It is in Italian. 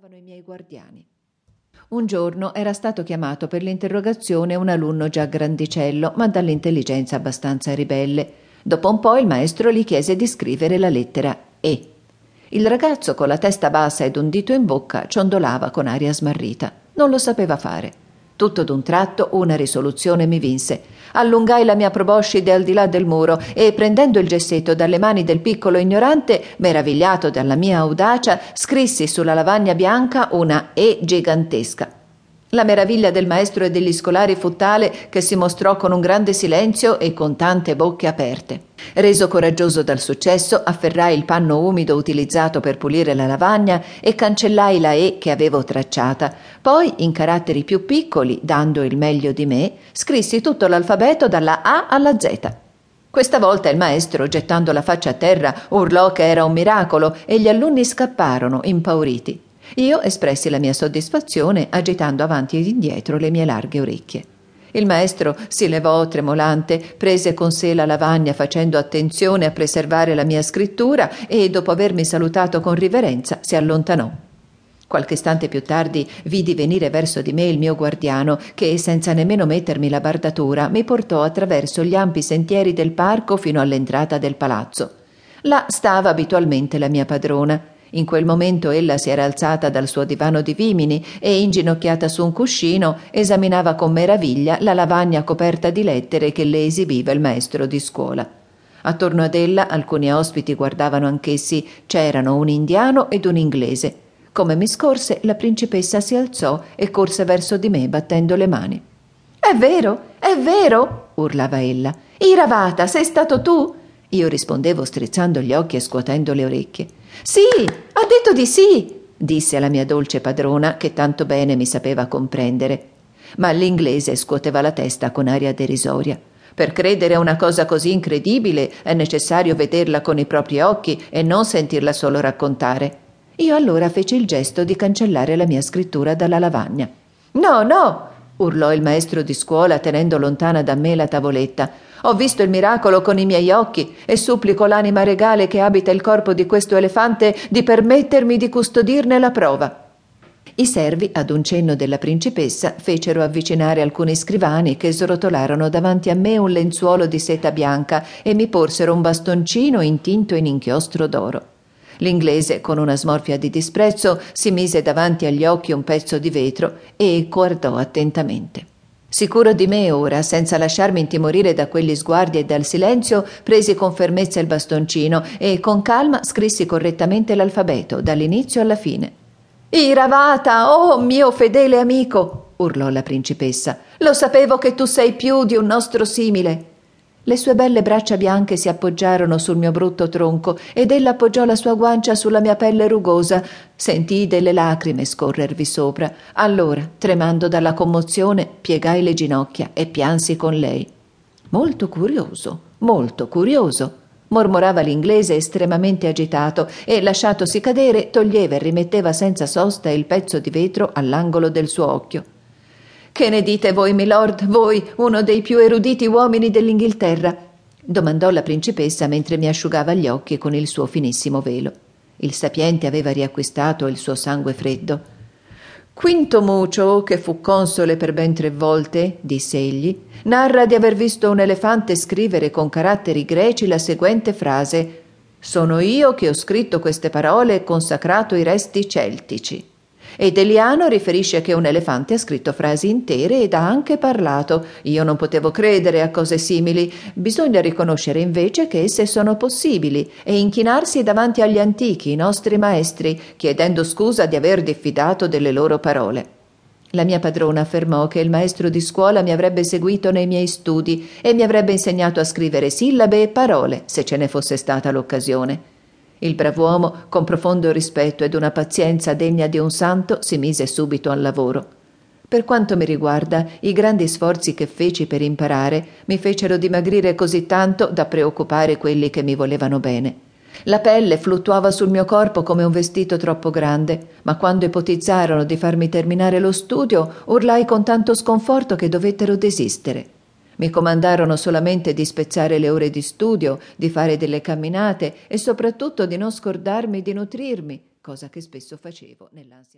diventavano i miei guardiani. Un giorno era stato chiamato per l'interrogazione un alunno già grandicello, ma dall'intelligenza abbastanza ribelle. Dopo un po' il maestro gli chiese di scrivere la lettera E. Il ragazzo, con la testa bassa ed un dito in bocca, ciondolava con aria smarrita. Non lo sapeva fare. Tutto d'un tratto una risoluzione mi vinse. Allungai la mia proboscide al di là del muro e, prendendo il gessetto dalle mani del piccolo ignorante, meravigliato dalla mia audacia, scrissi sulla lavagna bianca una E gigantesca. La meraviglia del maestro e degli scolari fu tale che si mostrò con un grande silenzio e con tante bocche aperte. Reso coraggioso dal successo, afferrai il panno umido utilizzato per pulire la lavagna e cancellai la E che avevo tracciata. Poi, in caratteri più piccoli, dando il meglio di me, scrissi tutto l'alfabeto dalla A alla Z. Questa volta il maestro, gettando la faccia a terra, urlò che era un miracolo e gli alunni scapparono, impauriti. Io espressi la mia soddisfazione agitando avanti ed indietro le mie larghe orecchie. Il maestro si levò tremolante, prese con sé la lavagna facendo attenzione a preservare la mia scrittura e, dopo avermi salutato con riverenza, si allontanò. Qualche istante più tardi vidi venire verso di me il mio guardiano, che, senza nemmeno mettermi la bardatura, mi portò attraverso gli ampi sentieri del parco fino all'entrata del palazzo. Là stava abitualmente la mia padrona. In quel momento ella si era alzata dal suo divano di vimini e, inginocchiata su un cuscino, esaminava con meraviglia la lavagna coperta di lettere che le esibiva il maestro di scuola. Attorno ad ella alcuni ospiti guardavano anch'essi, c'erano un indiano ed un inglese. Come mi scorse, la principessa si alzò e corse verso di me battendo le mani. È vero, è vero, urlava ella. Iravata, sei stato tu? Io rispondevo strizzando gli occhi e scuotendo le orecchie. Sì, ha detto di sì, disse la mia dolce padrona, che tanto bene mi sapeva comprendere. Ma l'inglese scuoteva la testa con aria derisoria. Per credere a una cosa così incredibile è necessario vederla con i propri occhi e non sentirla solo raccontare. Io allora feci il gesto di cancellare la mia scrittura dalla lavagna. No, no, urlò il maestro di scuola tenendo lontana da me la tavoletta. Ho visto il miracolo con i miei occhi e supplico l'anima regale che abita il corpo di questo elefante di permettermi di custodirne la prova. I servi, ad un cenno della principessa, fecero avvicinare alcuni scrivani che srotolarono davanti a me un lenzuolo di seta bianca e mi porsero un bastoncino intinto in inchiostro d'oro. L'inglese, con una smorfia di disprezzo, si mise davanti agli occhi un pezzo di vetro e guardò attentamente. Sicuro di me ora, senza lasciarmi intimorire da quegli sguardi e dal silenzio, presi con fermezza il bastoncino e con calma scrissi correttamente l'alfabeto, dall'inizio alla fine. Iravata, oh mio fedele amico, urlò la principessa. Lo sapevo che tu sei più di un nostro simile. Le sue belle braccia bianche si appoggiarono sul mio brutto tronco ed ella appoggiò la sua guancia sulla mia pelle rugosa. Sentii delle lacrime scorrervi sopra. Allora, tremando dalla commozione, piegai le ginocchia e piansi con lei. Molto curioso, molto curioso, mormorava l'inglese estremamente agitato e, lasciatosi cadere, toglieva e rimetteva senza sosta il pezzo di vetro all'angolo del suo occhio. Che ne dite voi, milord, voi, uno dei più eruditi uomini dell'Inghilterra? domandò la principessa mentre mi asciugava gli occhi con il suo finissimo velo. Il sapiente aveva riacquistato il suo sangue freddo. Quinto Mucio, che fu console per ben tre volte, disse egli, narra di aver visto un elefante scrivere con caratteri greci la seguente frase Sono io che ho scritto queste parole e consacrato i resti celtici. Ed Eliano riferisce che un elefante ha scritto frasi intere ed ha anche parlato. Io non potevo credere a cose simili. Bisogna riconoscere invece che esse sono possibili e inchinarsi davanti agli antichi, i nostri maestri, chiedendo scusa di aver diffidato delle loro parole. La mia padrona affermò che il maestro di scuola mi avrebbe seguito nei miei studi e mi avrebbe insegnato a scrivere sillabe e parole, se ce ne fosse stata l'occasione. Il brav'uomo, con profondo rispetto ed una pazienza degna di un santo, si mise subito al lavoro. Per quanto mi riguarda, i grandi sforzi che feci per imparare mi fecero dimagrire così tanto da preoccupare quelli che mi volevano bene. La pelle fluttuava sul mio corpo come un vestito troppo grande, ma quando ipotizzarono di farmi terminare lo studio, urlai con tanto sconforto che dovettero desistere. Mi comandarono solamente di spezzare le ore di studio, di fare delle camminate e soprattutto di non scordarmi di nutrirmi, cosa che spesso facevo nell'ansia.